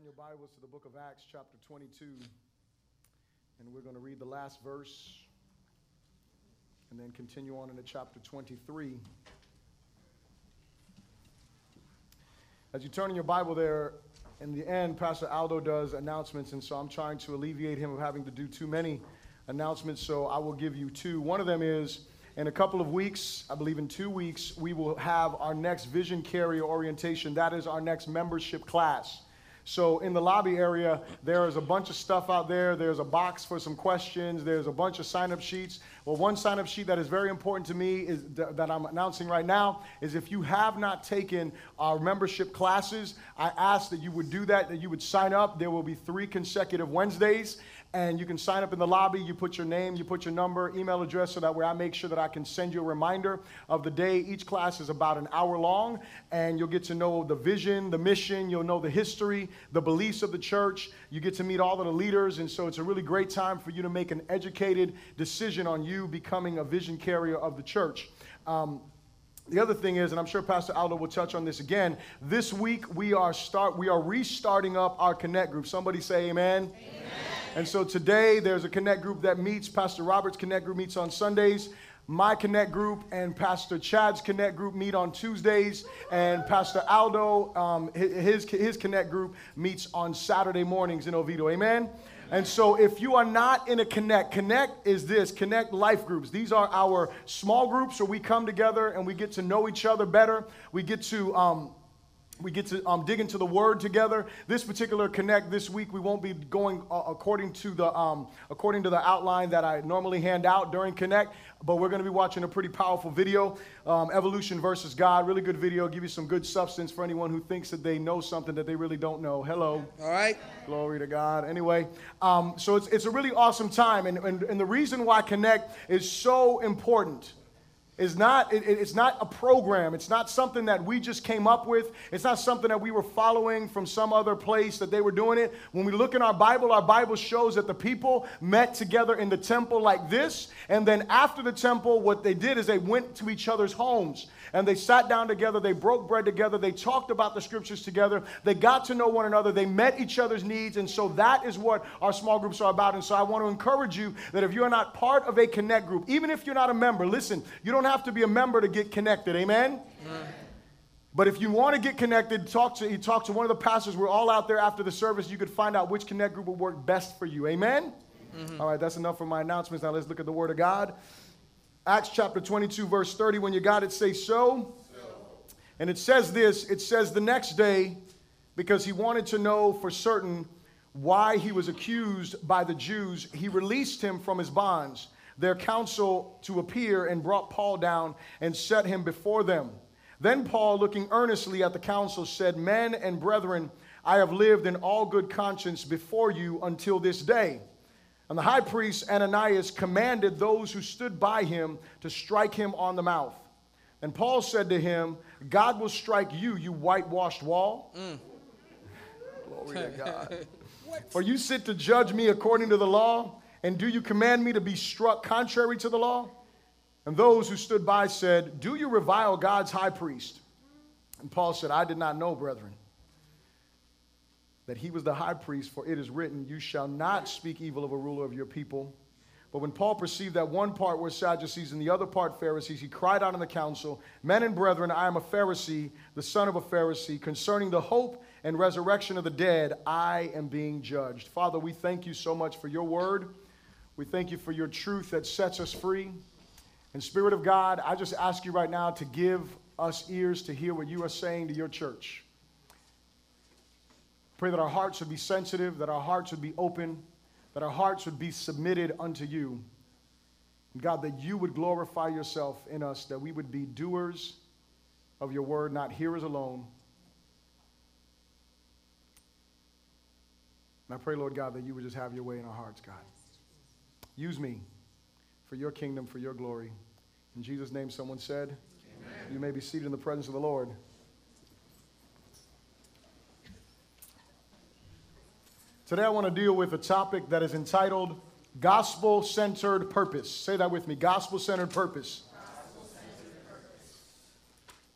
Turn your Bibles to the book of Acts, chapter 22, and we're going to read the last verse and then continue on into chapter 23. As you turn in your Bible there, in the end, Pastor Aldo does announcements, and so I'm trying to alleviate him of having to do too many announcements, so I will give you two. One of them is in a couple of weeks, I believe in two weeks, we will have our next Vision Carrier orientation. That is our next membership class. So in the lobby area, there is a bunch of stuff out there. There's a box for some questions. There's a bunch of sign-up sheets. Well, one sign-up sheet that is very important to me is th- that I'm announcing right now is if you have not taken our membership classes, I ask that you would do that, that you would sign up. There will be three consecutive Wednesdays and you can sign up in the lobby. You put your name, you put your number, email address, so that way I make sure that I can send you a reminder of the day. Each class is about an hour long, and you'll get to know the vision, the mission, you'll know the history, the beliefs of the church. You get to meet all of the leaders, and so it's a really great time for you to make an educated decision on you becoming a vision carrier of the church. Um, the other thing is, and I'm sure Pastor Aldo will touch on this again. This week we are start we are restarting up our connect group. Somebody say Amen. amen. And so today there's a connect group that meets. Pastor Robert's connect group meets on Sundays. My connect group and Pastor Chad's connect group meet on Tuesdays, and Pastor Aldo, um, his, his connect group meets on Saturday mornings in Oviedo. Amen. And so, if you are not in a connect, connect is this connect life groups. These are our small groups where we come together and we get to know each other better. We get to um, we get to um, dig into the word together. This particular connect this week we won't be going uh, according to the um, according to the outline that i normally hand out during connect but we're going to be watching a pretty powerful video um, evolution versus god. Really good video. Give you some good substance for anyone who thinks that they know something that they really don't know. Hello. All right. Glory to god. Anyway um, so it's, it's a really awesome time and, and, and the reason why connect is so important is not it, it's not a program. It's not something that we just came up with. It's not something that we were following from some other place that they were doing it. When we look in our bible our bible shows that the people met together in the temple like this. And then after the temple what they did is they went to each other's homes and they sat down together, they broke bread together, they talked about the scriptures together, they got to know one another, they met each other's needs, and so that is what our small groups are about. And so I want to encourage you that if you are not part of a connect group, even if you're not a member, listen, you don't have to be a member to get connected. Amen? Amen. But if you want to get connected, talk to, talk to one of the pastors. We're all out there after the service. You could find out which connect group will work best for you. Amen? Mm-hmm. All right, that's enough for my announcements. Now let's look at the Word of God. Acts chapter 22, verse 30. When you got it, say so. so. And it says this it says the next day, because he wanted to know for certain why he was accused by the Jews, he released him from his bonds, their council to appear, and brought Paul down and set him before them. Then Paul, looking earnestly at the council, said, Men and brethren, I have lived in all good conscience before you until this day. And the high priest Ananias commanded those who stood by him to strike him on the mouth. And Paul said to him, God will strike you, you whitewashed wall. Mm. Glory to God. For you sit to judge me according to the law, and do you command me to be struck contrary to the law? And those who stood by said, Do you revile God's high priest? And Paul said, I did not know, brethren that he was the high priest, for it is written, You shall not speak evil of a ruler of your people. But when Paul perceived that one part were Sadducees and the other part Pharisees, he cried out in the council, Men and brethren, I am a Pharisee, the son of a Pharisee. Concerning the hope and resurrection of the dead, I am being judged. Father, we thank you so much for your word. We thank you for your truth that sets us free. And Spirit of God, I just ask you right now to give us ears to hear what you are saying to your church. Pray that our hearts would be sensitive, that our hearts would be open, that our hearts would be submitted unto you. God, that you would glorify yourself in us, that we would be doers of your word, not hearers alone. And I pray, Lord God, that you would just have your way in our hearts, God. Use me for your kingdom, for your glory. In Jesus' name, someone said, Amen. You may be seated in the presence of the Lord. Today I want to deal with a topic that is entitled Gospel Centered Purpose. Say that with me Gospel Centered Purpose.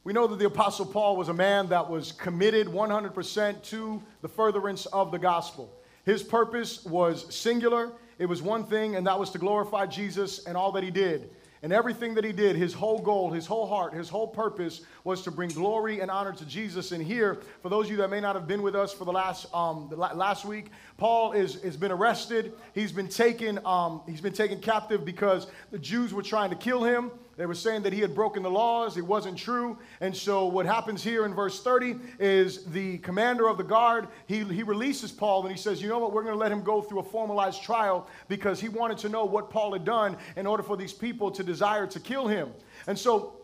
We know that the Apostle Paul was a man that was committed 100% to the furtherance of the gospel. His purpose was singular, it was one thing, and that was to glorify Jesus and all that he did. And everything that he did, his whole goal, his whole heart, his whole purpose was to bring glory and honor to Jesus. And here, for those of you that may not have been with us for the last um, the last week, Paul is has been arrested. He's been taken um, he's been taken captive because the Jews were trying to kill him. They were saying that he had broken the laws. It wasn't true. And so what happens here in verse 30 is the commander of the guard, he, he releases Paul and he says, you know what, we're going to let him go through a formalized trial because he wanted to know what Paul had done in order for these people to desire to kill him. And so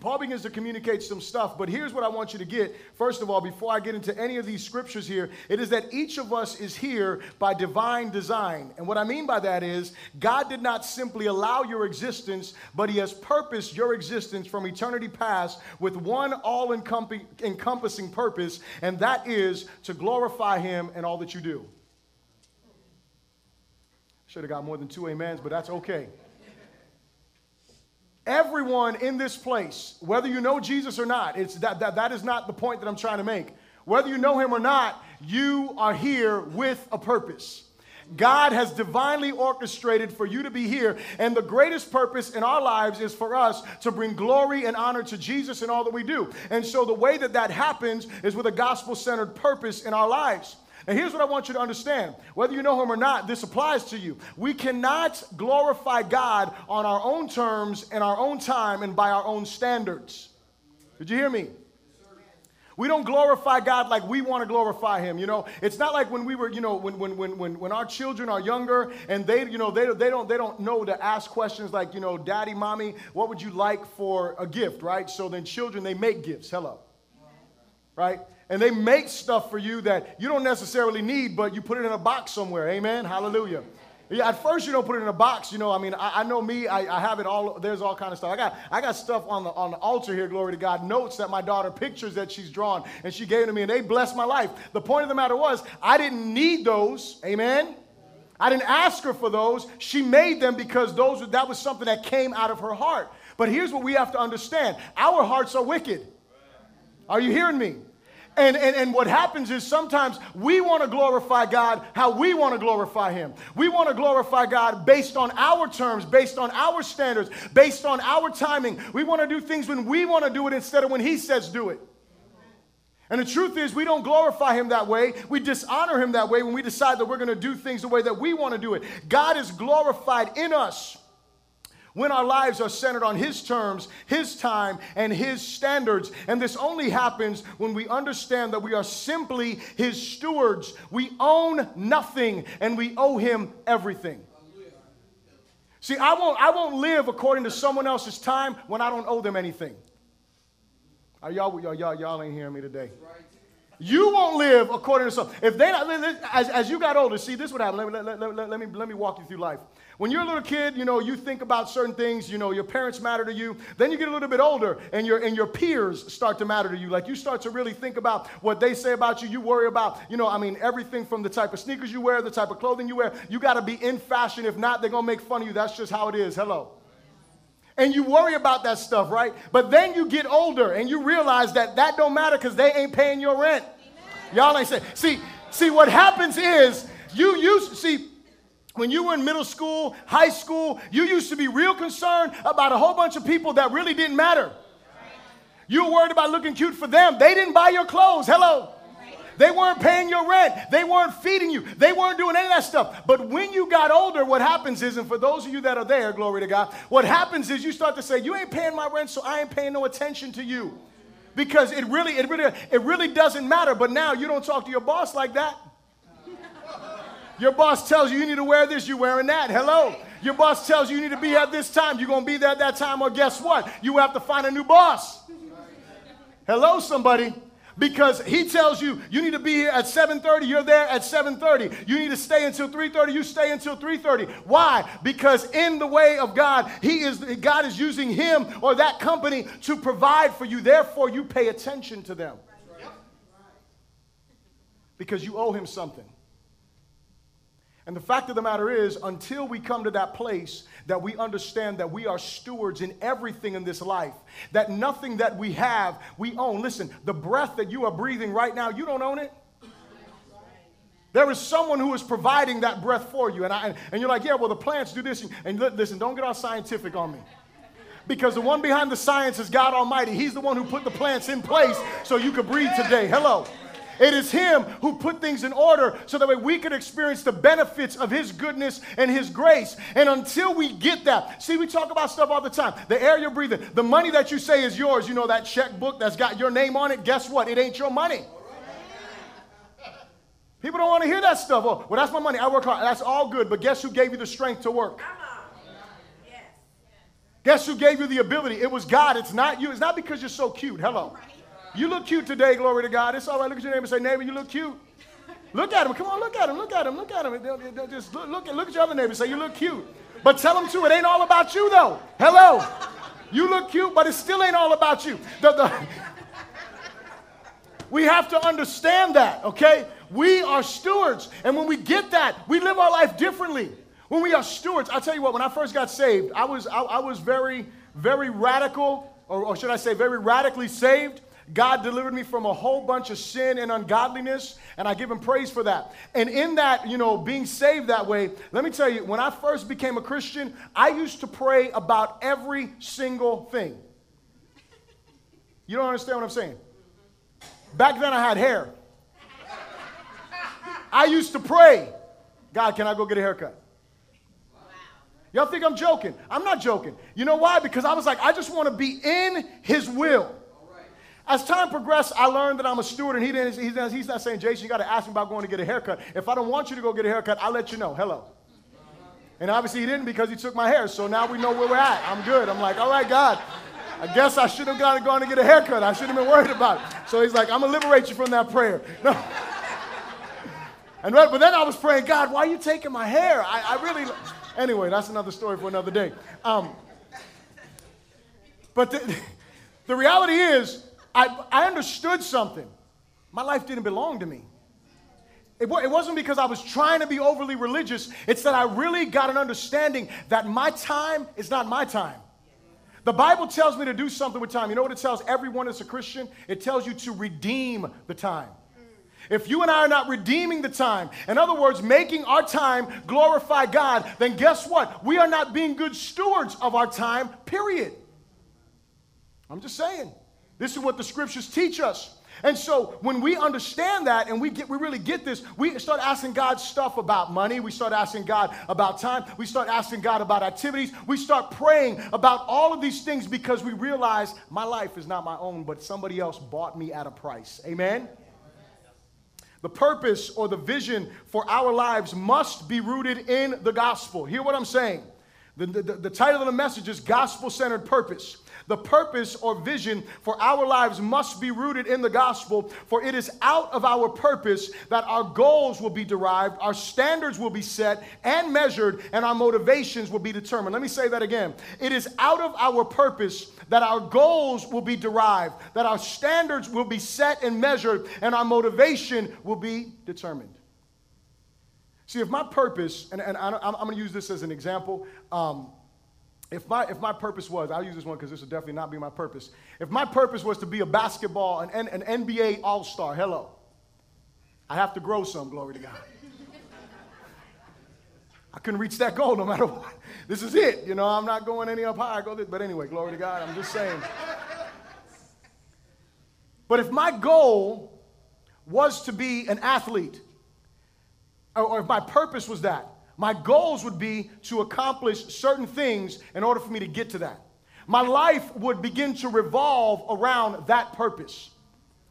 Paul begins to communicate some stuff, but here's what I want you to get. First of all, before I get into any of these scriptures here, it is that each of us is here by divine design. And what I mean by that is, God did not simply allow your existence, but He has purposed your existence from eternity past with one all encompassing purpose, and that is to glorify Him in all that you do. Should have got more than two amens, but that's okay. Everyone in this place, whether you know Jesus or not, it's that, that, that is not the point that I'm trying to make. Whether you know him or not, you are here with a purpose. God has divinely orchestrated for you to be here. And the greatest purpose in our lives is for us to bring glory and honor to Jesus in all that we do. And so the way that that happens is with a gospel centered purpose in our lives. And here's what I want you to understand whether you know him or not, this applies to you. We cannot glorify God on our own terms, in our own time, and by our own standards. Did you hear me? We don't glorify God like we want to glorify Him. You know, it's not like when we were, you know, when, when, when, when, when our children are younger and they, you know, they, they, don't, they don't know to ask questions like, you know, daddy, mommy, what would you like for a gift, right? So then children, they make gifts. Hello. Right? And they make stuff for you that you don't necessarily need, but you put it in a box somewhere. Amen. Hallelujah. Yeah, at first you don't put it in a box, you know. I mean, I, I know me. I, I, have it all. There's all kind of stuff. I got I got stuff on the on the altar here. Glory to God. Notes that my daughter, pictures that she's drawn, and she gave to me, and they blessed my life. The point of the matter was, I didn't need those. Amen. I didn't ask her for those. She made them because those that was something that came out of her heart. But here's what we have to understand: our hearts are wicked. Are you hearing me? And, and, and what happens is sometimes we want to glorify God how we want to glorify Him. We want to glorify God based on our terms, based on our standards, based on our timing. We want to do things when we want to do it instead of when He says do it. And the truth is, we don't glorify Him that way. We dishonor Him that way when we decide that we're going to do things the way that we want to do it. God is glorified in us when our lives are centered on His terms, His time, and His standards. And this only happens when we understand that we are simply His stewards. We own nothing and we owe Him everything. See, I won't, I won't live according to someone else's time when I don't owe them anything. Are y'all, y'all, y'all, y'all ain't hearing me today. You won't live according to some. If they as, as you got older, see, this would happen. Let me, let, let, let, let, me, let me walk you through life. When you're a little kid, you know, you think about certain things, you know, your parents matter to you. Then you get a little bit older and your, and your peers start to matter to you. Like you start to really think about what they say about you. You worry about, you know, I mean, everything from the type of sneakers you wear, the type of clothing you wear. You got to be in fashion. If not, they're going to make fun of you. That's just how it is. Hello. And you worry about that stuff, right? But then you get older and you realize that that don't matter because they ain't paying your rent. Amen. Y'all ain't saying. See, see, what happens is you used see when you were in middle school, high school, you used to be real concerned about a whole bunch of people that really didn't matter. You were worried about looking cute for them. They didn't buy your clothes. Hello. They weren't paying your rent. They weren't feeding you. They weren't doing any of that stuff. But when you got older, what happens is, and for those of you that are there, glory to God, what happens is you start to say, You ain't paying my rent, so I ain't paying no attention to you. Because it really, it really, it really doesn't matter. But now you don't talk to your boss like that. Your boss tells you you need to wear this, you're wearing that. Hello. Your boss tells you you need to be at this time, you're going to be there at that time, or guess what? You have to find a new boss. Hello, somebody. Because he tells you you need to be here at 7:30, you're there at 7:30. You need to stay until 3:30, you stay until 3:30. Why? Because in the way of God, he is God is using him or that company to provide for you. Therefore, you pay attention to them. Because you owe him something. And the fact of the matter is, until we come to that place that we understand that we are stewards in everything in this life, that nothing that we have, we own. Listen, the breath that you are breathing right now, you don't own it. There is someone who is providing that breath for you. And, I, and you're like, yeah, well, the plants do this. And listen, don't get all scientific on me. Because the one behind the science is God Almighty. He's the one who put the plants in place so you could breathe today. Hello. It is Him who put things in order so that way we can experience the benefits of His goodness and His grace. And until we get that, see, we talk about stuff all the time. The air you're breathing, the money that you say is yours, you know, that checkbook that's got your name on it, guess what? It ain't your money. People don't want to hear that stuff. Oh, well, that's my money. I work hard. That's all good. But guess who gave you the strength to work? Guess who gave you the ability? It was God. It's not you. It's not because you're so cute. Hello. You look cute today, glory to God. It's all right. Look at your neighbor and say, neighbor, you look cute. Look at him. Come on, look at him. Look at him. Look at him. Just look, look, look at your other neighbor and say, you look cute. But tell them too, it ain't all about you though. Hello. You look cute, but it still ain't all about you. The, the, we have to understand that, okay? We are stewards. And when we get that, we live our life differently. When we are stewards, I'll tell you what, when I first got saved, I was, I, I was very, very radical, or, or should I say, very radically saved. God delivered me from a whole bunch of sin and ungodliness, and I give him praise for that. And in that, you know, being saved that way, let me tell you, when I first became a Christian, I used to pray about every single thing. You don't understand what I'm saying? Back then, I had hair. I used to pray, God, can I go get a haircut? Y'all think I'm joking? I'm not joking. You know why? Because I was like, I just want to be in His will. As time progressed, I learned that I'm a steward, and he didn't, he's, not, he's not saying, Jason, you got to ask me about going to get a haircut. If I don't want you to go get a haircut, I'll let you know. Hello. And obviously, he didn't because he took my hair. So now we know where we're at. I'm good. I'm like, all right, God, I guess I should have gone, to get a haircut. I shouldn't have been worried about it. So he's like, I'm going to liberate you from that prayer. No. And but then I was praying, God, why are you taking my hair? I, I really. Anyway, that's another story for another day. Um, but the, the reality is, I, I understood something. My life didn't belong to me. It, it wasn't because I was trying to be overly religious, it's that I really got an understanding that my time is not my time. The Bible tells me to do something with time. You know what it tells everyone that's a Christian? It tells you to redeem the time. If you and I are not redeeming the time, in other words, making our time glorify God, then guess what? We are not being good stewards of our time, period. I'm just saying. This is what the scriptures teach us. And so when we understand that and we get we really get this, we start asking God stuff about money, we start asking God about time, we start asking God about activities, we start praying about all of these things because we realize my life is not my own, but somebody else bought me at a price. Amen. The purpose or the vision for our lives must be rooted in the gospel. Hear what I'm saying. The, the, the title of the message is Gospel Centered Purpose. The purpose or vision for our lives must be rooted in the gospel, for it is out of our purpose that our goals will be derived, our standards will be set and measured, and our motivations will be determined. Let me say that again. It is out of our purpose that our goals will be derived, that our standards will be set and measured, and our motivation will be determined. See, if my purpose, and, and I, am going to use this as an example. Um, if my, if my purpose was, I'll use this one because this would definitely not be my purpose. If my purpose was to be a basketball, an, an NBA all star, hello, I have to grow some, glory to God. I couldn't reach that goal no matter what. This is it. You know, I'm not going any up higher. Go this, but anyway, glory to God. I'm just saying. But if my goal was to be an athlete, or if my purpose was that, my goals would be to accomplish certain things in order for me to get to that. My life would begin to revolve around that purpose.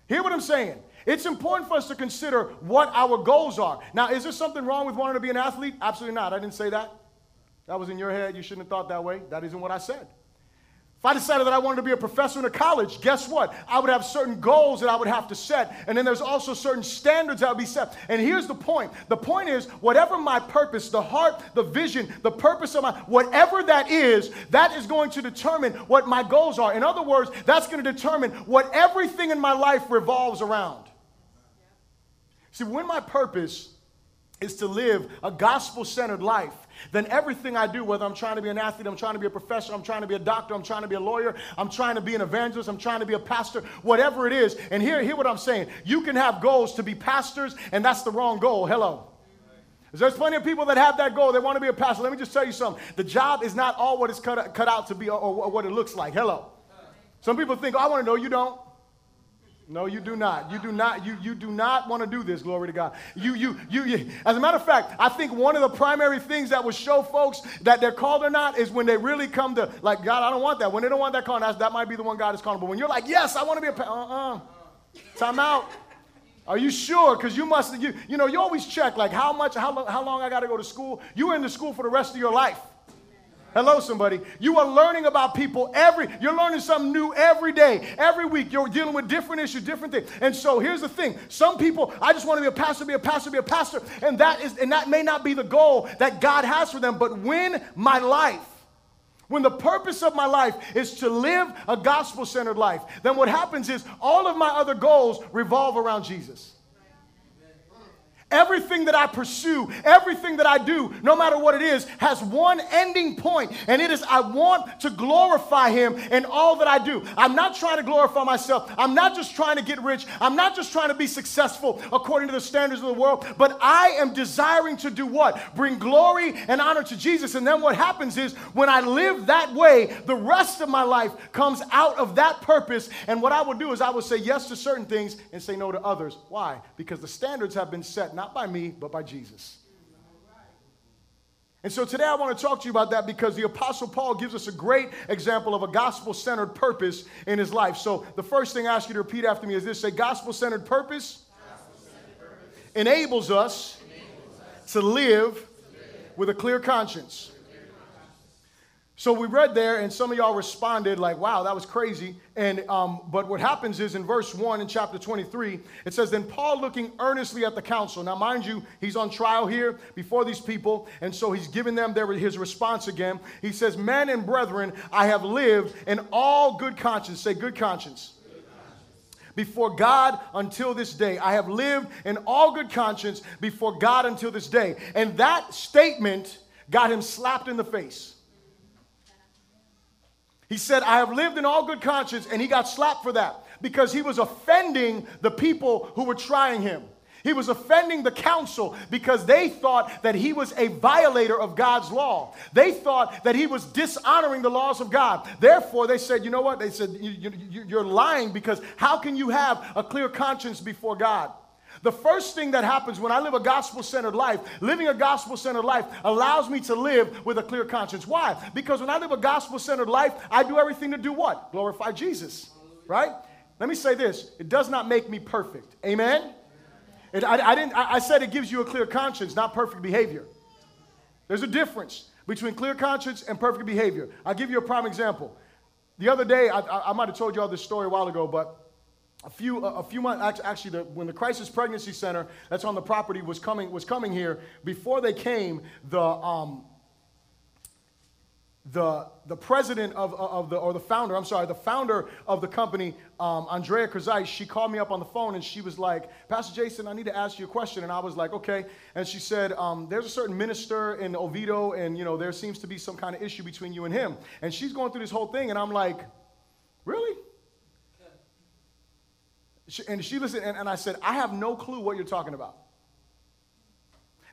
Hear what I'm saying? It's important for us to consider what our goals are. Now, is there something wrong with wanting to be an athlete? Absolutely not. I didn't say that. That was in your head. You shouldn't have thought that way. That isn't what I said. If I decided that I wanted to be a professor in a college, guess what? I would have certain goals that I would have to set. And then there's also certain standards that would be set. And here's the point the point is, whatever my purpose, the heart, the vision, the purpose of my, whatever that is, that is going to determine what my goals are. In other words, that's going to determine what everything in my life revolves around. See, when my purpose is to live a gospel centered life, then everything I do, whether I'm trying to be an athlete, I'm trying to be a professor, I'm trying to be a doctor, I'm trying to be a lawyer, I'm trying to be an evangelist, I'm trying to be a pastor, whatever it is. And here, hear what I'm saying. You can have goals to be pastors, and that's the wrong goal. Hello. There's plenty of people that have that goal. They want to be a pastor. Let me just tell you something. The job is not all what it's cut, cut out to be or, or what it looks like. Hello. Some people think, oh, I want to know. You don't. No, you do not. You do not. You, you do not want to do this. Glory to God. You, you, you, you. As a matter of fact, I think one of the primary things that will show folks that they're called or not is when they really come to like God. I don't want that. When they don't want that calling, that might be the one God is calling. But when you're like, yes, I want to be a. Pa-. Uh-uh. Time out. Are you sure? Because you must. You, you know, you always check like how much, how how long I got to go to school. You are in the school for the rest of your life. Hello, somebody. You are learning about people every, you're learning something new every day, every week. You're dealing with different issues, different things. And so here's the thing. Some people, I just want to be a pastor, be a pastor, be a pastor. And that is, and that may not be the goal that God has for them. But when my life, when the purpose of my life is to live a gospel centered life, then what happens is all of my other goals revolve around Jesus. Everything that I pursue, everything that I do, no matter what it is, has one ending point, and it is I want to glorify Him in all that I do. I'm not trying to glorify myself. I'm not just trying to get rich. I'm not just trying to be successful according to the standards of the world, but I am desiring to do what? Bring glory and honor to Jesus. And then what happens is when I live that way, the rest of my life comes out of that purpose. And what I will do is I will say yes to certain things and say no to others. Why? Because the standards have been set, not by me, but by Jesus. And so today I want to talk to you about that because the Apostle Paul gives us a great example of a gospel centered purpose in his life. So the first thing I ask you to repeat after me is this say, gospel centered purpose, purpose, enables us, enables us to, live to live with a clear conscience. So we read there, and some of y'all responded like, "Wow, that was crazy." And um, but what happens is in verse one in chapter 23, it says, "Then Paul, looking earnestly at the council." Now, mind you, he's on trial here before these people, and so he's giving them their, his response again. He says, "Men and brethren, I have lived in all good conscience." Say, "Good conscience." before God until this day. I have lived in all good conscience before God until this day. And that statement got him slapped in the face. He said, I have lived in all good conscience, and he got slapped for that because he was offending the people who were trying him. He was offending the council because they thought that he was a violator of God's law. They thought that he was dishonoring the laws of God. Therefore, they said, You know what? They said, You're lying because how can you have a clear conscience before God? The first thing that happens when I live a gospel centered life, living a gospel centered life allows me to live with a clear conscience. Why? Because when I live a gospel centered life, I do everything to do what? Glorify Jesus, right? Let me say this it does not make me perfect. Amen? It, I, I, didn't, I, I said it gives you a clear conscience, not perfect behavior. There's a difference between clear conscience and perfect behavior. I'll give you a prime example. The other day, I, I, I might have told you all this story a while ago, but a few, a few months, actually, the, when the Crisis Pregnancy Center that's on the property was coming, was coming here, before they came, the, um, the, the president of, of the, or the founder, I'm sorry, the founder of the company, um, Andrea Krzais, she called me up on the phone and she was like, Pastor Jason, I need to ask you a question. And I was like, okay. And she said, um, there's a certain minister in Oviedo and, you know, there seems to be some kind of issue between you and him. And she's going through this whole thing. And I'm like, really? And she listened, and, and I said, I have no clue what you're talking about.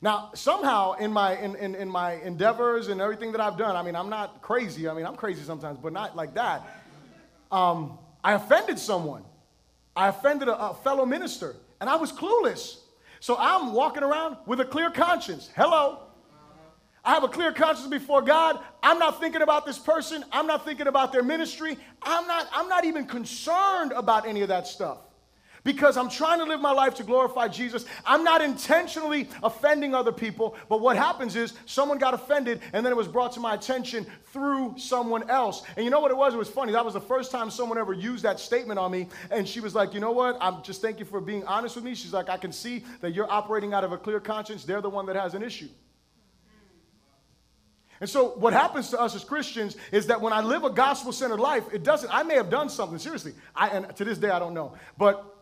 Now, somehow in my in, in, in, my endeavors and everything that I've done, I mean, I'm not crazy. I mean, I'm crazy sometimes, but not like that. Um, I offended someone. I offended a, a fellow minister, and I was clueless. So I'm walking around with a clear conscience. Hello. I have a clear conscience before God. I'm not thinking about this person. I'm not thinking about their ministry. I'm not, I'm not even concerned about any of that stuff because I'm trying to live my life to glorify Jesus. I'm not intentionally offending other people, but what happens is someone got offended and then it was brought to my attention through someone else. And you know what it was? It was funny. That was the first time someone ever used that statement on me. And she was like, You know what? I'm just thank you for being honest with me. She's like, I can see that you're operating out of a clear conscience. They're the one that has an issue. And so, what happens to us as Christians is that when I live a gospel centered life, it doesn't, I may have done something, seriously. I, and to this day, I don't know. But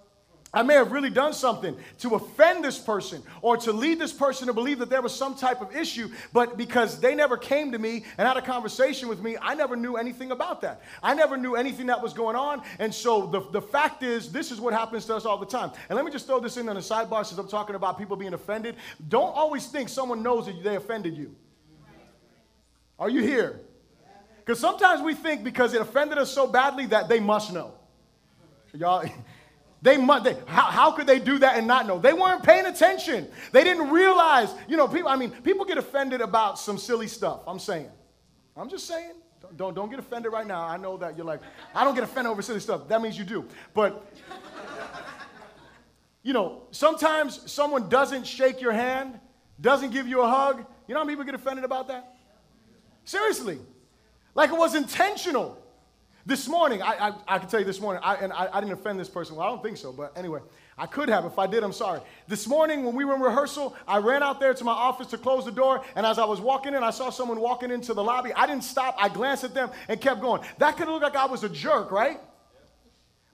I may have really done something to offend this person or to lead this person to believe that there was some type of issue, but because they never came to me and had a conversation with me, I never knew anything about that. I never knew anything that was going on. And so the, the fact is, this is what happens to us all the time. And let me just throw this in on the sidebar since I'm talking about people being offended. Don't always think someone knows that they offended you. Are you here? Because sometimes we think because it offended us so badly that they must know. Y'all. They, must, they how, how could they do that and not know? They weren't paying attention. They didn't realize, you know, people, I mean, people get offended about some silly stuff. I'm saying. I'm just saying. Don't, don't, don't get offended right now. I know that you're like, I don't get offended over silly stuff. That means you do. But, you know, sometimes someone doesn't shake your hand, doesn't give you a hug. You know how people get offended about that? Seriously. Like it was intentional. This morning, I, I, I can tell you this morning, I, and I, I didn't offend this person. Well, I don't think so, but anyway, I could have. If I did, I'm sorry. This morning, when we were in rehearsal, I ran out there to my office to close the door, and as I was walking in, I saw someone walking into the lobby. I didn't stop. I glanced at them and kept going. That could look like I was a jerk, right?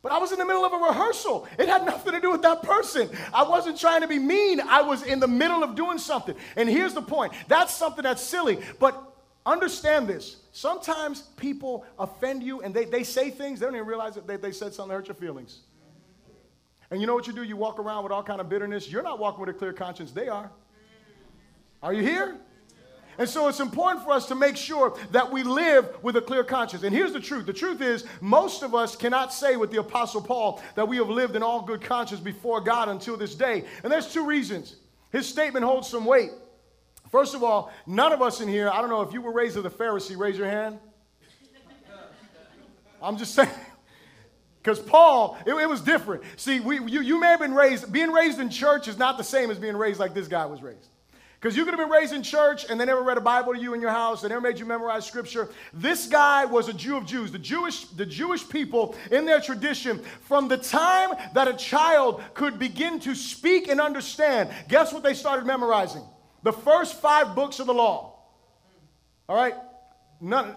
But I was in the middle of a rehearsal. It had nothing to do with that person. I wasn't trying to be mean. I was in the middle of doing something. And here's the point that's something that's silly, but understand this. Sometimes people offend you and they, they say things, they don't even realize that they, they said something to hurt your feelings. And you know what you do? You walk around with all kind of bitterness. You're not walking with a clear conscience. They are. Are you here? And so it's important for us to make sure that we live with a clear conscience. And here's the truth the truth is, most of us cannot say with the Apostle Paul that we have lived in all good conscience before God until this day. And there's two reasons. His statement holds some weight. First of all, none of us in here, I don't know if you were raised as a Pharisee, raise your hand. I'm just saying. Because Paul, it, it, was different. See, we, you, you may have been raised, being raised in church is not the same as being raised like this guy was raised. Because you could have been raised in church and they never read a Bible to you in your house, they never made you memorize scripture. This guy was a Jew of Jews. The Jewish, the Jewish people, in their tradition, from the time that a child could begin to speak and understand, guess what they started memorizing? The first five books of the law. All right? None,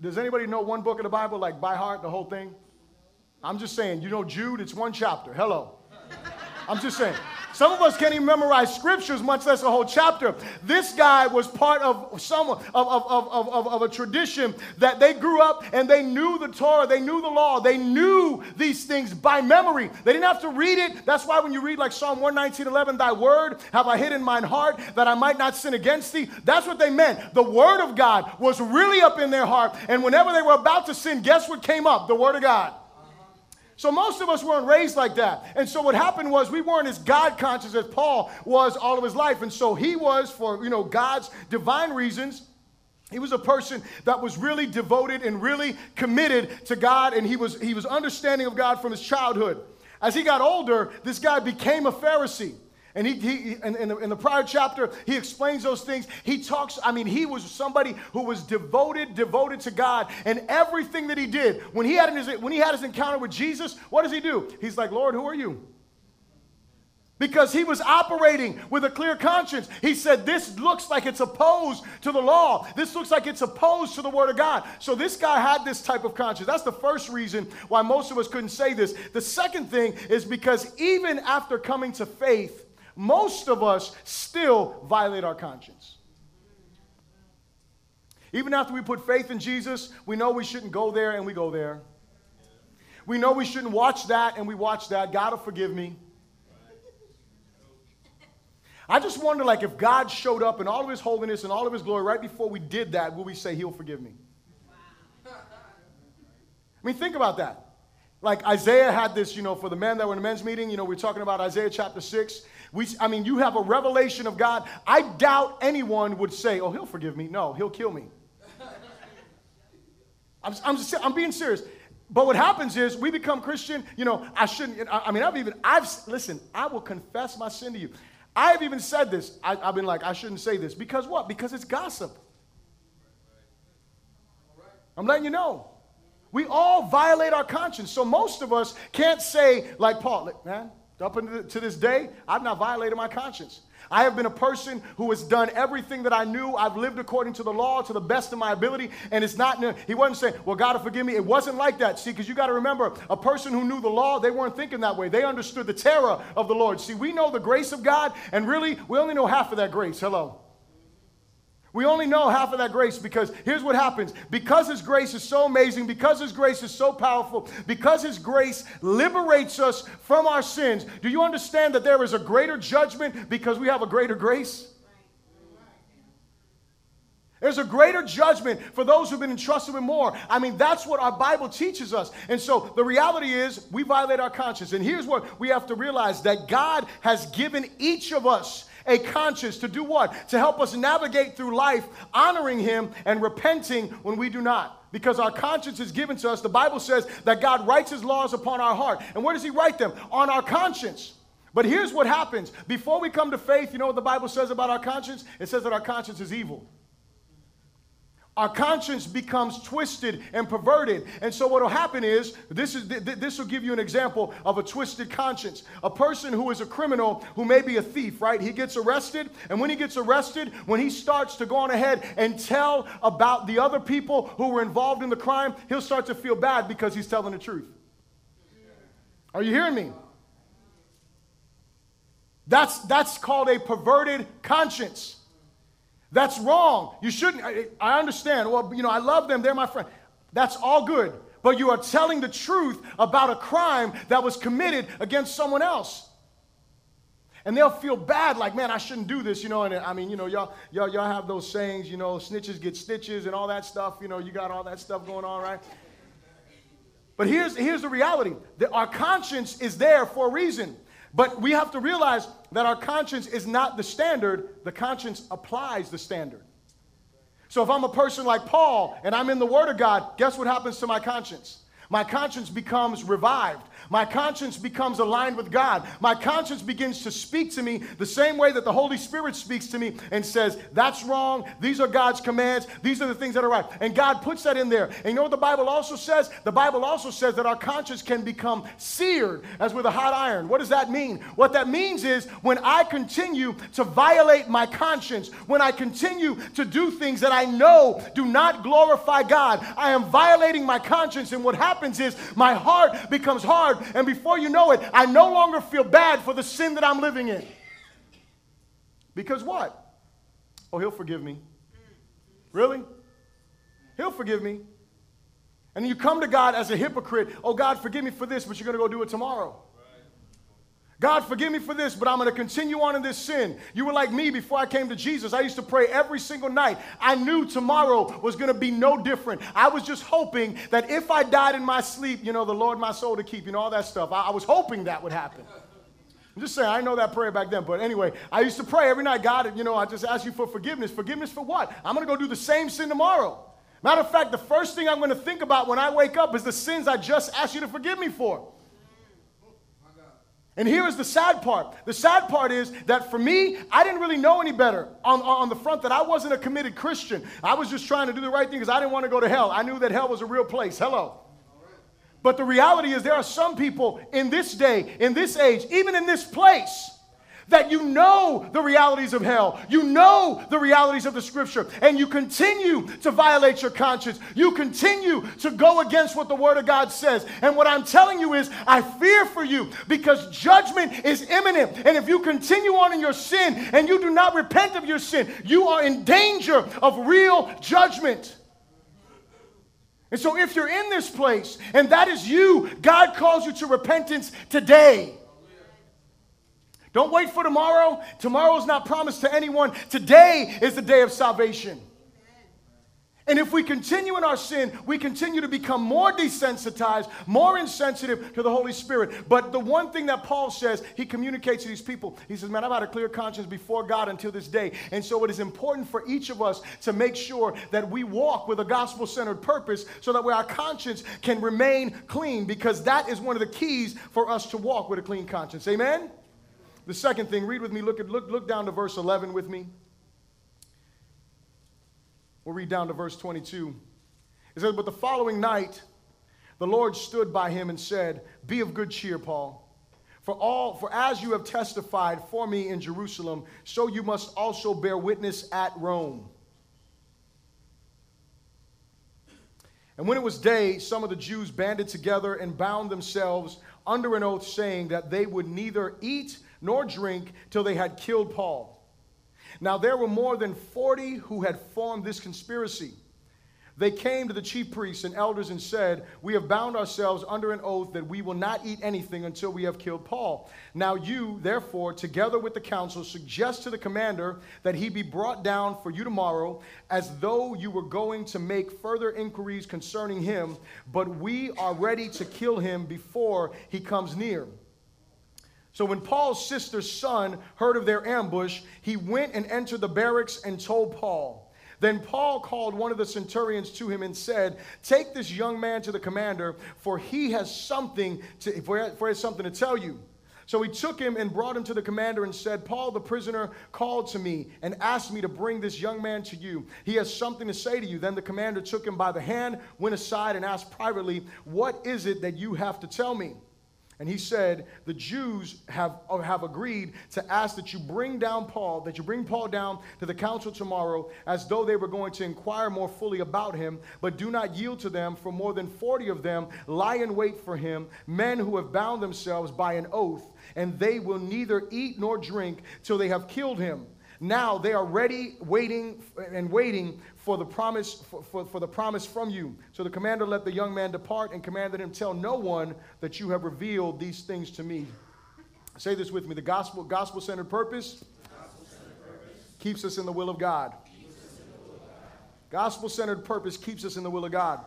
does anybody know one book of the Bible like by heart, the whole thing? I'm just saying, you know Jude, it's one chapter. Hello. I'm just saying. Some of us can't even memorize scriptures, much less a whole chapter. This guy was part of someone of, of, of, of, of a tradition that they grew up and they knew the Torah, they knew the law, they knew these things by memory. They didn't have to read it. That's why when you read like Psalm 119, 11, thy word have I hid in mine heart that I might not sin against thee. That's what they meant. The word of God was really up in their heart. And whenever they were about to sin, guess what came up? The word of God. So most of us weren't raised like that. And so what happened was we weren't as God conscious as Paul was all of his life. And so he was for, you know, God's divine reasons. He was a person that was really devoted and really committed to God and he was he was understanding of God from his childhood. As he got older, this guy became a Pharisee. And he, he in, in, the, in, the, prior chapter, he explains those things. He talks, I mean, he was somebody who was devoted, devoted to God. And everything that he did, when he had his, when he had his encounter with Jesus, what does he do? He's like, Lord, who are you? Because he was operating with a clear conscience. He said, This looks like it's opposed to the law. This looks like it's opposed to the word of God. So this guy had this type of conscience. That's the first reason why most of us couldn't say this. The second thing is because even after coming to faith, most of us still violate our conscience. Even after we put faith in Jesus, we know we shouldn't go there and we go there. We know we shouldn't watch that and we watch that. God will forgive me. I just wonder, like, if God showed up in all of his holiness and all of his glory right before we did that, will we say, He'll forgive me? I mean, think about that. Like Isaiah had this, you know, for the men that were in the men's meeting, you know, we're talking about Isaiah chapter 6. We, I mean, you have a revelation of God. I doubt anyone would say, oh, he'll forgive me. No, he'll kill me. I'm, I'm, just, I'm being serious. But what happens is we become Christian. You know, I shouldn't. I, mean, I've even, I've, listen, I will confess my sin to you. I've even said this. I, I've been like, I shouldn't say this. Because what? Because it's gossip. I'm letting you know. We all violate our conscience. So most of us can't say, like Paul, man, Up to this day, I've not violated my conscience. I have been a person who has done everything that I knew. I've lived according to the law to the best of my ability. And it's not, he wasn't saying, well, God will forgive me. It wasn't like that. See, because you got to remember, a person who knew the law, they weren't thinking that way. They understood the terror of the Lord. See, we know the grace of God, and really, we only know half of that grace. Hello. We only know half of that grace because here's what happens. Because His grace is so amazing, because His grace is so powerful, because His grace liberates us from our sins, do you understand that there is a greater judgment because we have a greater grace? There's a greater judgment for those who've been entrusted with more. I mean, that's what our Bible teaches us. And so the reality is, we violate our conscience. And here's what we have to realize that God has given each of us a conscience to do what? To help us navigate through life, honoring Him and repenting when we do not. Because our conscience is given to us. The Bible says that God writes His laws upon our heart. And where does He write them? On our conscience. But here's what happens. Before we come to faith, you know what the Bible says about our conscience? It says that our conscience is evil our conscience becomes twisted and perverted. And so what will happen is this is this will give you an example of a twisted conscience. A person who is a criminal who may be a thief, right? He gets arrested, and when he gets arrested, when he starts to go on ahead and tell about the other people who were involved in the crime, he'll start to feel bad because he's telling the truth. Are you hearing me? That's that's called a perverted conscience. That's wrong. You shouldn't. I, I understand. Well, you know, I love them. They're my friend. That's all good. But you are telling the truth about a crime that was committed against someone else. And they'll feel bad, like, man, I shouldn't do this, you know. And I mean, you know, y'all, y'all, y'all have those sayings, you know, snitches get stitches and all that stuff. You know, you got all that stuff going on, right? But here's, here's the reality that our conscience is there for a reason. But we have to realize that our conscience is not the standard, the conscience applies the standard. So if I'm a person like Paul and I'm in the Word of God, guess what happens to my conscience? My conscience becomes revived. My conscience becomes aligned with God. My conscience begins to speak to me the same way that the Holy Spirit speaks to me and says, That's wrong. These are God's commands. These are the things that are right. And God puts that in there. And you know what the Bible also says? The Bible also says that our conscience can become seared as with a hot iron. What does that mean? What that means is when I continue to violate my conscience, when I continue to do things that I know do not glorify God, I am violating my conscience. And what happens is my heart becomes hard hard. And before you know it, I no longer feel bad for the sin that I'm living in. Because what? Oh, he'll forgive me. Really? He'll forgive me. And you come to God as a hypocrite. Oh, God, forgive me for this, but you're going to go do it tomorrow. God, forgive me for this, but I'm going to continue on in this sin. You were like me before I came to Jesus. I used to pray every single night. I knew tomorrow was going to be no different. I was just hoping that if I died in my sleep, you know, the Lord my soul to keep, you know, all that stuff. I, I was hoping that would happen. I'm just saying, I know that prayer back then. But anyway, I used to pray every night, God, you know, I just ask you for forgiveness. Forgiveness for what? I'm going to go do the same sin tomorrow. Matter of fact, the first thing I'm going to think about when I wake up is the sins I just asked you to forgive me for. And here is the sad part. The sad part is that for me, I didn't really know any better on, on the front that I wasn't a committed Christian. I was just trying to do the right thing because I didn't want to go to hell. I knew that hell was a real place. Hello. But the reality is, there are some people in this day, in this age, even in this place, that you know the realities of hell, you know the realities of the scripture, and you continue to violate your conscience. You continue to go against what the word of God says. And what I'm telling you is, I fear for you because judgment is imminent. And if you continue on in your sin and you do not repent of your sin, you are in danger of real judgment. And so, if you're in this place and that is you, God calls you to repentance today. Don't wait for tomorrow. Tomorrow is not promised to anyone. Today is the day of salvation. And if we continue in our sin, we continue to become more desensitized, more insensitive to the Holy Spirit. But the one thing that Paul says, he communicates to these people. He says, Man, I've had a clear conscience before God until this day. And so it is important for each of us to make sure that we walk with a gospel centered purpose so that our conscience can remain clean, because that is one of the keys for us to walk with a clean conscience. Amen? The second thing, read with me, look, at, look, look down to verse 11 with me. We'll read down to verse 22. It says, But the following night, the Lord stood by him and said, Be of good cheer, Paul, For all for as you have testified for me in Jerusalem, so you must also bear witness at Rome. And when it was day, some of the Jews banded together and bound themselves under an oath, saying that they would neither eat nor drink till they had killed Paul. Now there were more than 40 who had formed this conspiracy. They came to the chief priests and elders and said, We have bound ourselves under an oath that we will not eat anything until we have killed Paul. Now you, therefore, together with the council, suggest to the commander that he be brought down for you tomorrow, as though you were going to make further inquiries concerning him, but we are ready to kill him before he comes near. So when Paul's sister's son heard of their ambush, he went and entered the barracks and told Paul. Then Paul called one of the centurions to him and said, Take this young man to the commander, for he has something to, for he has something to tell you. So he took him and brought him to the commander and said, Paul the prisoner called to me and asked me to bring this young man to you. He has something to say to you. Then the commander took him by the hand, went aside, and asked privately, What is it that you have to tell me? And he said, The Jews have, uh, have agreed to ask that you bring down Paul, that you bring Paul down to the council tomorrow, as though they were going to inquire more fully about him, but do not yield to them, for more than 40 of them lie in wait for him, men who have bound themselves by an oath, and they will neither eat nor drink till they have killed him. Now they are ready, waiting and waiting for the promise for, for, for, the promise from you. So the commander let the young man depart and commanded him, Tell no one that you have revealed these things to me. Say this with me. The gospel gospel centered purpose, purpose, keeps us in the will of God. Gospel centered purpose keeps us in the will of God.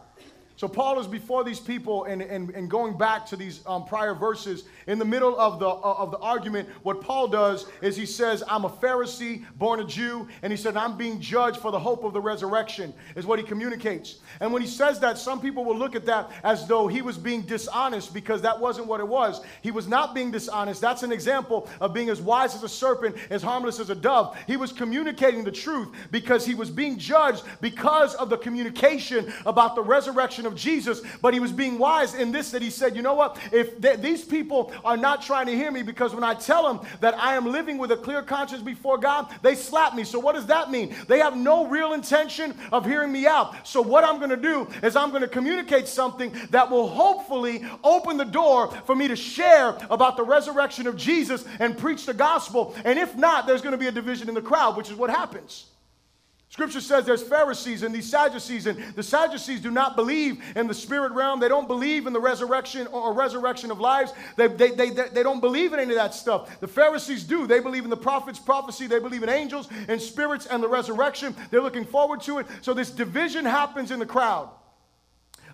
So Paul is before these people and, and, and going back to these um, prior verses. In the middle of the, uh, of the argument, what Paul does is he says, I'm a Pharisee, born a Jew, and he said, I'm being judged for the hope of the resurrection, is what he communicates. And when he says that, some people will look at that as though he was being dishonest because that wasn't what it was. He was not being dishonest. That's an example of being as wise as a serpent, as harmless as a dove. He was communicating the truth because he was being judged because of the communication about the resurrection of Jesus, but he was being wise in this that he said, you know what? If they, these people are not trying to hear me because when I tell them that I am living with a clear conscience before God, they slap me. So what does that mean? They have no real intention of hearing me out. So what I'm going to do is I'm going to communicate something that will hopefully open the door for me to share about the resurrection of Jesus and preach the gospel. And if not, there's going to be a division in the crowd, which is what happens. Scripture says there's Pharisees and these Sadducees, and the Sadducees do not believe in the spirit realm. They don't believe in the resurrection or, resurrection of lives. They, they, they, they don't believe in any of that stuff. The Pharisees do. They believe in the prophet's prophecy. They believe in angels and spirits and the resurrection. They're looking forward to it. So this division happens in the crowd.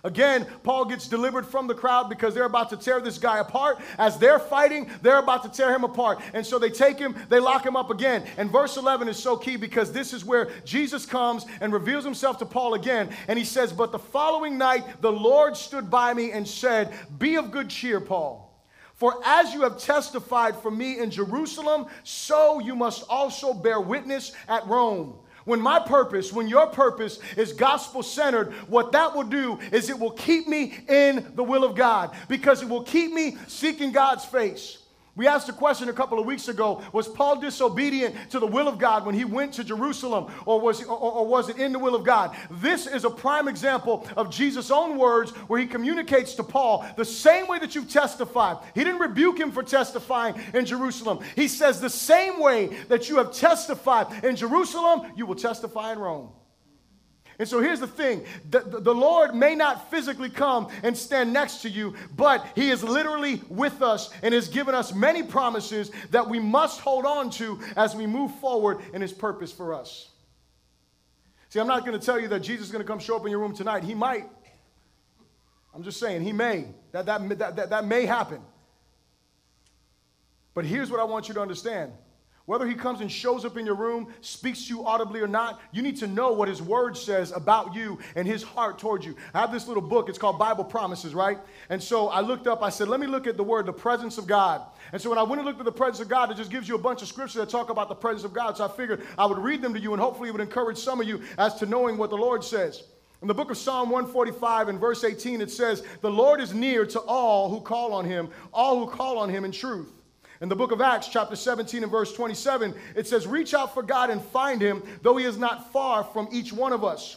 Again, Paul gets delivered from the crowd because they're about to tear this guy apart. As they're fighting, they're about to tear him apart. And so they take him, they lock him up again. And verse 11 is so key because this is where Jesus comes and reveals himself to Paul again. And he says, But the following night, the Lord stood by me and said, Be of good cheer, Paul. For as you have testified for me in Jerusalem, so you must also bear witness at Rome. When my purpose, when your purpose is gospel centered, what that will do is it will keep me in the will of God because it will keep me seeking God's face. We asked a question a couple of weeks ago Was Paul disobedient to the will of God when he went to Jerusalem, or was, or, or was it in the will of God? This is a prime example of Jesus' own words where he communicates to Paul the same way that you've testified. He didn't rebuke him for testifying in Jerusalem. He says, The same way that you have testified in Jerusalem, you will testify in Rome. And so here's the thing the, the, the, Lord may not physically come and stand next to you, but He is literally with us and has given us many promises that we must hold on to as we move forward in His purpose for us. See, I'm not going to tell you that Jesus is going to come show up in your room tonight. He might. I'm just saying, He may. That, that, that, that, that may happen. But here's what I want you to understand whether he comes and shows up in your room, speaks to you audibly or not, you need to know what his word says about you and his heart towards you. I have this little book, it's called Bible Promises, right? And so I looked up, I said, let me look at the word, the presence of God. And so when I went and looked at the presence of God, it just gives you a bunch of scriptures that talk about the presence of God. So I figured I would read them to you and hopefully it would encourage some of you as to knowing what the Lord says. In the book of Psalm 145 and verse 18, it says, The Lord is near to all who call on him, all who call on him in truth. In the book of Acts, chapter 17 and verse 27, it says, Reach out for God and find him, though he is not far from each one of us.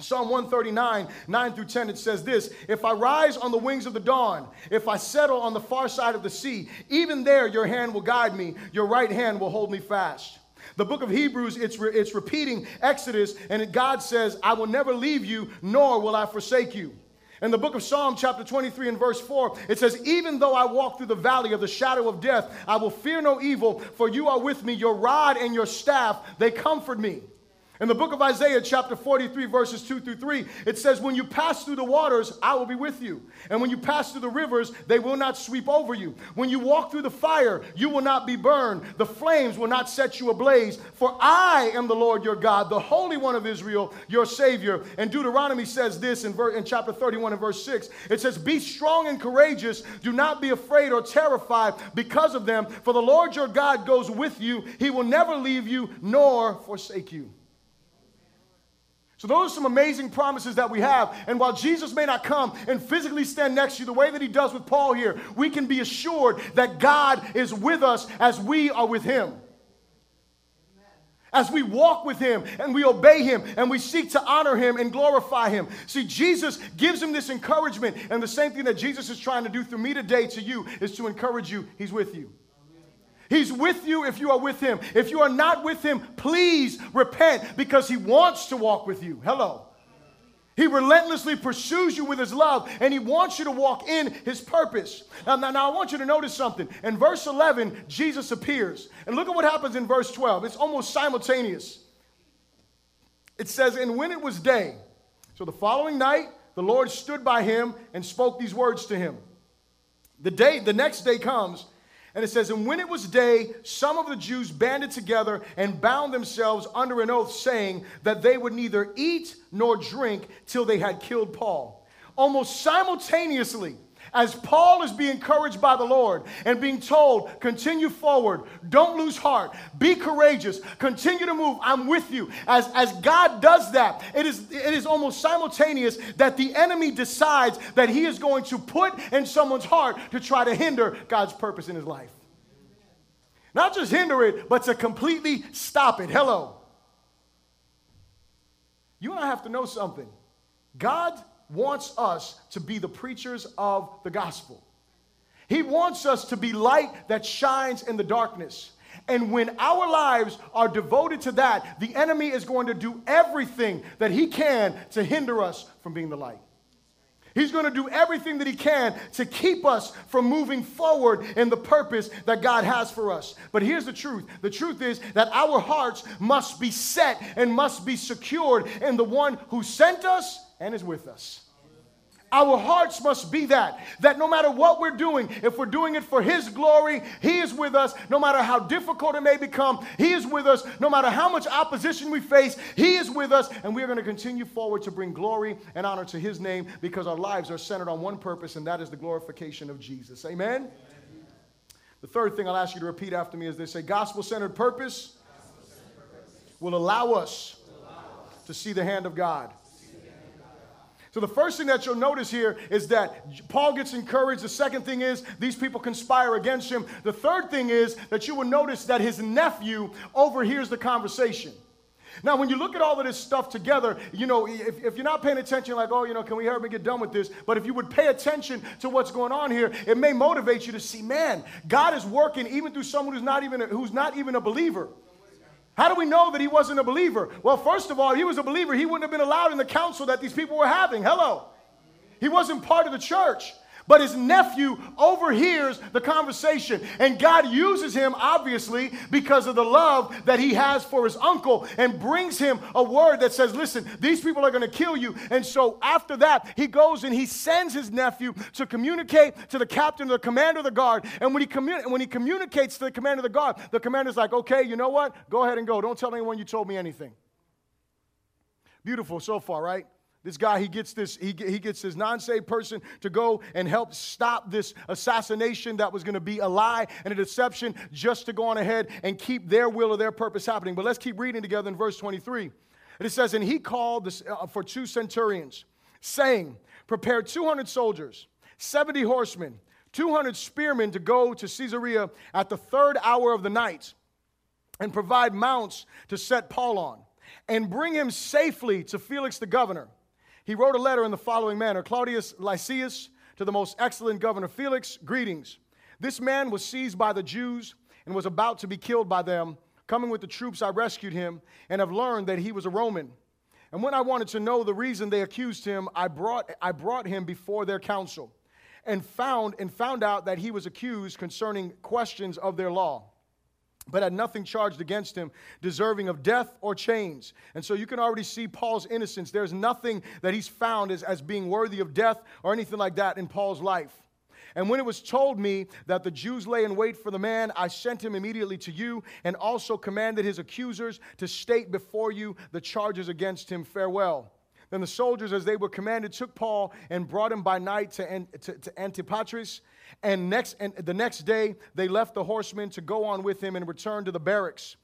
Psalm 139, 9 through 10, it says this If I rise on the wings of the dawn, if I settle on the far side of the sea, even there your hand will guide me, your right hand will hold me fast. The book of Hebrews, it's, re- it's repeating Exodus, and God says, I will never leave you, nor will I forsake you. In the book of Psalm, chapter 23, and verse 4, it says, Even though I walk through the valley of the shadow of death, I will fear no evil, for you are with me. Your rod and your staff, they comfort me. In the book of Isaiah, chapter 43, verses 2 through 3, it says, When you pass through the waters, I will be with you. And when you pass through the rivers, they will not sweep over you. When you walk through the fire, you will not be burned. The flames will not set you ablaze. For I am the Lord your God, the Holy One of Israel, your Savior. And Deuteronomy says this in, ver- in chapter 31 and verse 6. It says, Be strong and courageous. Do not be afraid or terrified because of them. For the Lord your God goes with you. He will never leave you nor forsake you. So, those are some amazing promises that we have. And while Jesus may not come and physically stand next to you the way that he does with Paul here, we can be assured that God is with us as we are with him. As we walk with him and we obey him and we seek to honor him and glorify him. See, Jesus gives him this encouragement. And the same thing that Jesus is trying to do through me today to you is to encourage you. He's with you. He's with you if you are with him. If you are not with him, please repent because he wants to walk with you. Hello. He relentlessly pursues you with his love and he wants you to walk in his purpose. Now, now, now, I want you to notice something. In verse 11, Jesus appears. And look at what happens in verse 12. It's almost simultaneous. It says, And when it was day, so the following night, the Lord stood by him and spoke these words to him. The day, the next day comes, and it says, And when it was day, some of the Jews banded together and bound themselves under an oath, saying that they would neither eat nor drink till they had killed Paul. Almost simultaneously, as Paul is being encouraged by the Lord and being told, continue forward, don't lose heart, be courageous, continue to move, I'm with you. As, as God does that, it is, it is almost simultaneous that the enemy decides that he is going to put in someone's heart to try to hinder God's purpose in his life. Not just hinder it, but to completely stop it. Hello. You and I have to know something. God wants us to be the preachers of the gospel. He wants us to be light that shines in the darkness. And when our lives are devoted to that, the enemy is going to do everything that he can to hinder us from being the light. He's going to do everything that he can to keep us from moving forward in the purpose that God has for us. But here's the truth the truth is that our hearts must be set and must be secured in the one who sent us and is with us. Our hearts must be that, that no matter what we're doing, if we're doing it for His glory, He is with us. No matter how difficult it may become, He is with us. No matter how much opposition we face, He is with us. And we are going to continue forward to bring glory and honor to His name because our lives are centered on one purpose, and that is the glorification of Jesus. Amen? Amen. The third thing I'll ask you to repeat after me is they say gospel centered purpose, will allow will allow us to see the hand of God. So the first thing that you'll notice here is that Paul gets encouraged. The second thing is these people conspire against him. The third thing is that you will notice that his nephew overhears the conversation. Now, when you look at all of this stuff together, you know, if, if, you're not paying attention, like, oh, you know, can we hurry and get done with this? But if you would pay attention to what's going on here, it may motivate you to see, man, God is working even through someone who's not even a, who's not even a believer. How do we know that he wasn't a believer? Well, first of all, he was a believer. He wouldn't have been allowed in the council that these people were having. Hello. He wasn't part of the church. But his nephew overhears the conversation. And God uses him, obviously, because of the love that he has for his uncle and brings him a word that says, Listen, these people are going to kill you. And so after that, he goes and he sends his nephew to communicate to the captain the commander of the guard. And when he, when he communicates to the commander of the guard, the commander's like, Okay, you know what? Go ahead and go. Don't tell anyone you told me anything. Beautiful so far, right? This guy, he gets this, he, he gets this non-saved person to go and help stop this assassination that was going to be a lie and a deception just to go on ahead and keep their will or their purpose happening. But let's keep reading together in verse 23. And it says, And he called this, uh, for two centurions, saying, Prepare 200 soldiers, 70 horsemen, 200 spearmen to go to Caesarea at the third hour of the night, and provide mounts to set Paul on, and bring him safely to Felix the governor. He wrote a letter in the following manner Claudius Lysias, to the most excellent governor Felix, greetings. This man was seized by the Jews and was about to be killed by them. Coming with the troops, I rescued him and have learned that he was a Roman. And when I wanted to know the reason they accused him, I brought, I brought him before their council and found, and found out that he was accused concerning questions of their law but had nothing charged against him deserving of death or chains. And so you can already see Paul's innocence. There's nothing that he's found as, as being worthy of death or anything like that in Paul's life. And when it was told me that the Jews lay in wait for the man, I sent him immediately to you and also commanded his accusers to state before you the charges against him. Farewell. Then the soldiers, as they were commanded, took Paul and brought him by night to, to, to Antipatris. And, next, and the next day, they left the horsemen to go on with him and return to the barracks.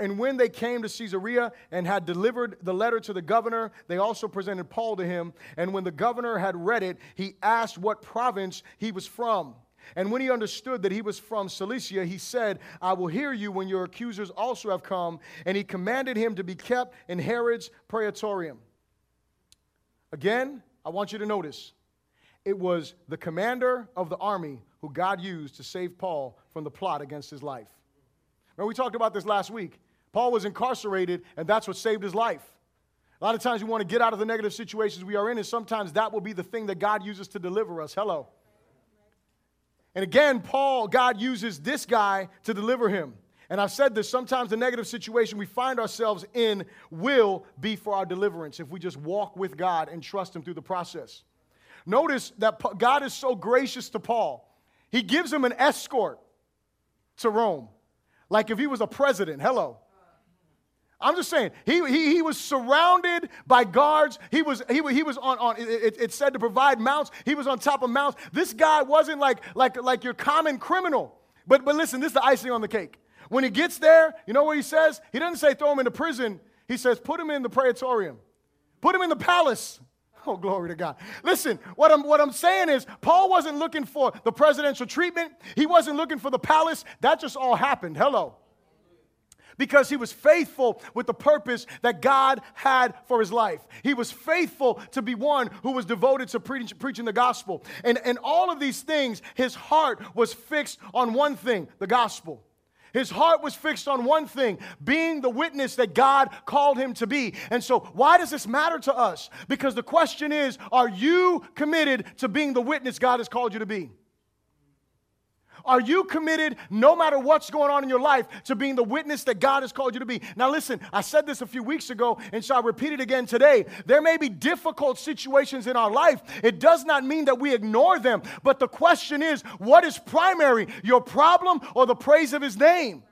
And when they came to Caesarea and had delivered the letter to the governor, they also presented Paul to him. And when the governor had read it, he asked what province he was from. And when he understood that he was from Cilicia, he said, I will hear you when your accusers also have come. And he commanded him to be kept in Herod's praetorium. Again, I want you to notice it was the commander of the army who God used to save Paul from the plot against his life. Remember, we talked about this last week. Paul was incarcerated, and that's what saved his life. A lot of times we want to get out of the negative situations we are in, and sometimes that will be the thing that God uses to deliver us. Hello. And again, Paul, God uses this guy to deliver him. And I've said this sometimes the negative situation we find ourselves in will be for our deliverance if we just walk with God and trust Him through the process. Notice that God is so gracious to Paul. He gives him an escort to Rome, like if he was a president. Hello. I'm just saying, he, he, he was surrounded by guards. He was, he, he was on, on it, it said to provide mounts. He was on top of mounts. This guy wasn't like, like, like your common criminal. But, but listen, this is the icing on the cake. When he gets there, you know what he says? He doesn't say throw him into prison. He says put him in the praetorium, put him in the palace. Oh, glory to God. Listen, what I'm, what I'm saying is, Paul wasn't looking for the presidential treatment, he wasn't looking for the palace. That just all happened. Hello. Because he was faithful with the purpose that God had for his life. He was faithful to be one who was devoted to pre- preaching the gospel. And, and all of these things, his heart was fixed on one thing the gospel. His heart was fixed on one thing being the witness that God called him to be. And so, why does this matter to us? Because the question is are you committed to being the witness God has called you to be? Are you committed, no matter what's going on in your life, to being the witness that God has called you to be? Now, listen, I said this a few weeks ago, and so I repeat it again today. There may be difficult situations in our life. It does not mean that we ignore them, but the question is what is primary, your problem or the praise of His name?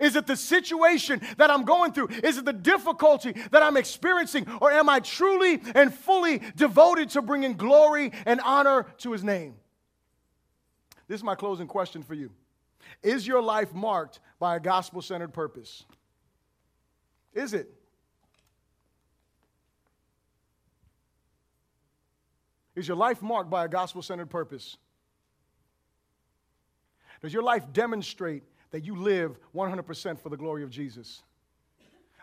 Is it the situation that I'm going through? Is it the difficulty that I'm experiencing? Or am I truly and fully devoted to bringing glory and honor to His name? This is my closing question for you Is your life marked by a gospel centered purpose? Is it? Is your life marked by a gospel centered purpose? Does your life demonstrate that you live 100% for the glory of Jesus?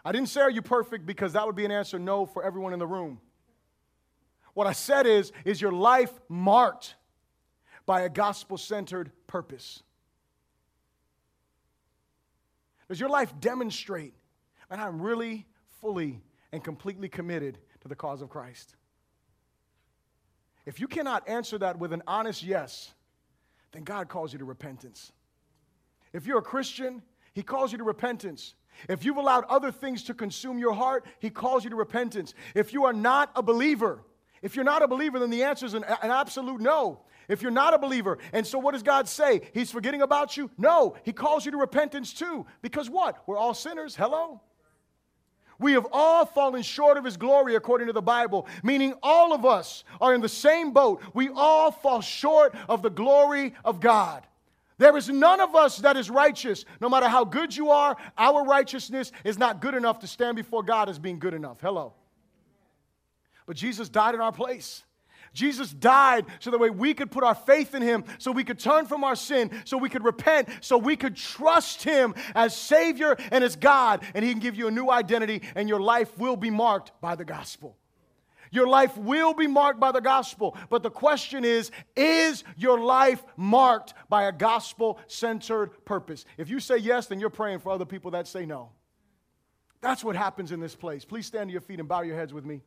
I didn't say, Are you perfect? because that would be an answer no for everyone in the room. What I said is, Is your life marked by a gospel centered purpose? Does your life demonstrate that I'm really fully and completely committed to the cause of Christ? If you cannot answer that with an honest yes, then God calls you to repentance. If you're a Christian, He calls you to repentance. If you've allowed other things to consume your heart, He calls you to repentance. If you are not a believer, if you're not a believer, then the answer is an, an absolute no if you're not a believer. And so, what does God say? He's forgetting about you? No, He calls you to repentance too. Because what? We're all sinners. Hello? We have all fallen short of His glory according to the Bible, meaning all of us are in the same boat. We all fall short of the glory of God. There is none of us that is righteous. No matter how good you are, our righteousness is not good enough to stand before God as being good enough. Hello. But Jesus died in our place. Jesus died so that way we could put our faith in him, so we could turn from our sin, so we could repent, so we could trust him as Savior and as God, and he can give you a new identity, and your life will be marked by the gospel. Your life will be marked by the gospel. But the question is is your life marked by a gospel centered purpose? If you say yes, then you're praying for other people that say no. That's what happens in this place. Please stand to your feet and bow your heads with me.